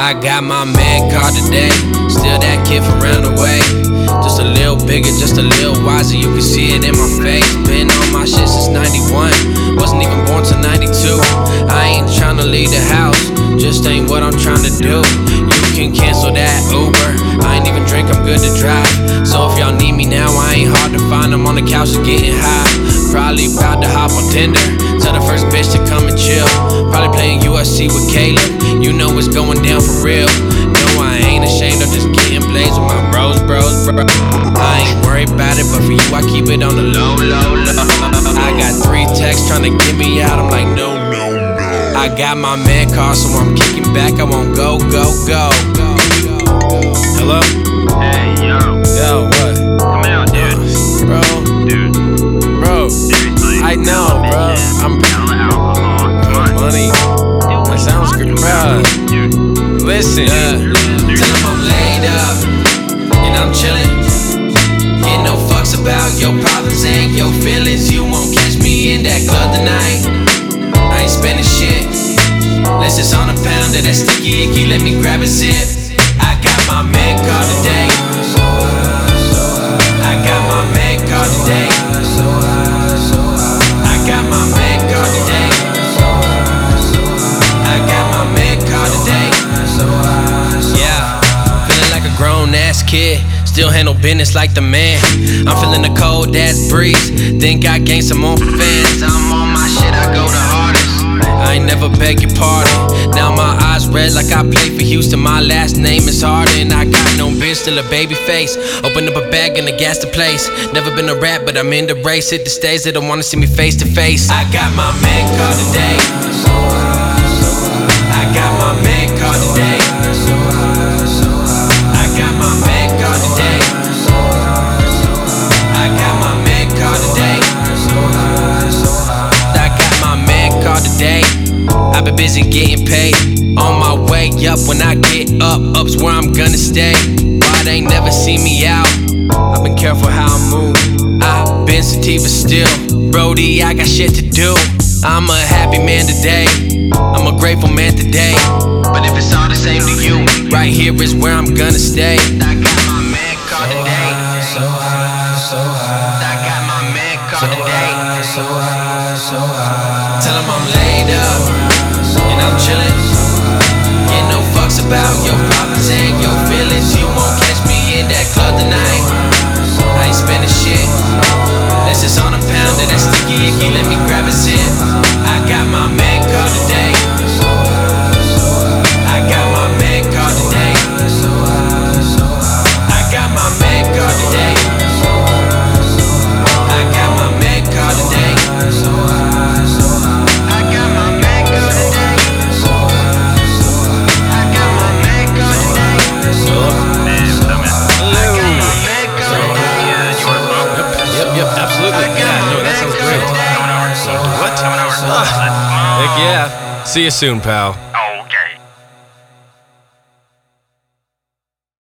I got my med card today. Still that kid from round the way. Just a little bigger, just a little wiser. You can see it in my face. Been on my shit since 91. Wasn't even born till 92. I ain't tryna leave the house. Just ain't what I'm trying to do. You can cancel that Uber. I ain't even drink, I'm good to drive. So if y'all need me now, I ain't hard to find. I'm on the couch getting high. Probably about to hop on Tinder. Tell the first bitch to come and chill. Probably playing UFC with Caleb. It's going down for real. No, I ain't ashamed of just getting blazed with my bros, bros, bro. I ain't worried about it, but for you, I keep it on the low, low, low. I got three texts trying to get me out. I'm like, no, no, no. I got my man car, so I'm kicking back. I won't go, go, go. Hello? Listen, uh, tell him I'm laid up and I'm chillin'. Get no fucks about your problems and your feelings. You won't catch me in that club tonight. I ain't spending shit. Unless it's on a pound of that sticky icky, let me grab a sip. I got my man grown ass kid. Still handle business like the man. I'm feeling the cold ass breeze. Think I gained some more fans. I'm on my shit, I go the hardest. I ain't never beg your pardon. Now my eyes red like I played for Houston. My last name is Harden. I got no bitch, still a baby face. Open up a bag and I gas the place. Never been a rap, but I'm in the race. Hit the stage, they don't wanna see me face to face. I got my med card today. I got my med card today. Busy getting paid. On my way up, when I get up, up's where I'm gonna stay. Why they never see me out? I've been careful how I move. I've been sativa still. Brody, I got shit to do. I'm a happy man today. I'm a grateful man today. But if it's all the same to you, right here is where I'm gonna stay. I got my med card today. So high, so high. I got my med card today. High, So high, so high. Tell him I'm laid up Heck yeah. See you soon, pal.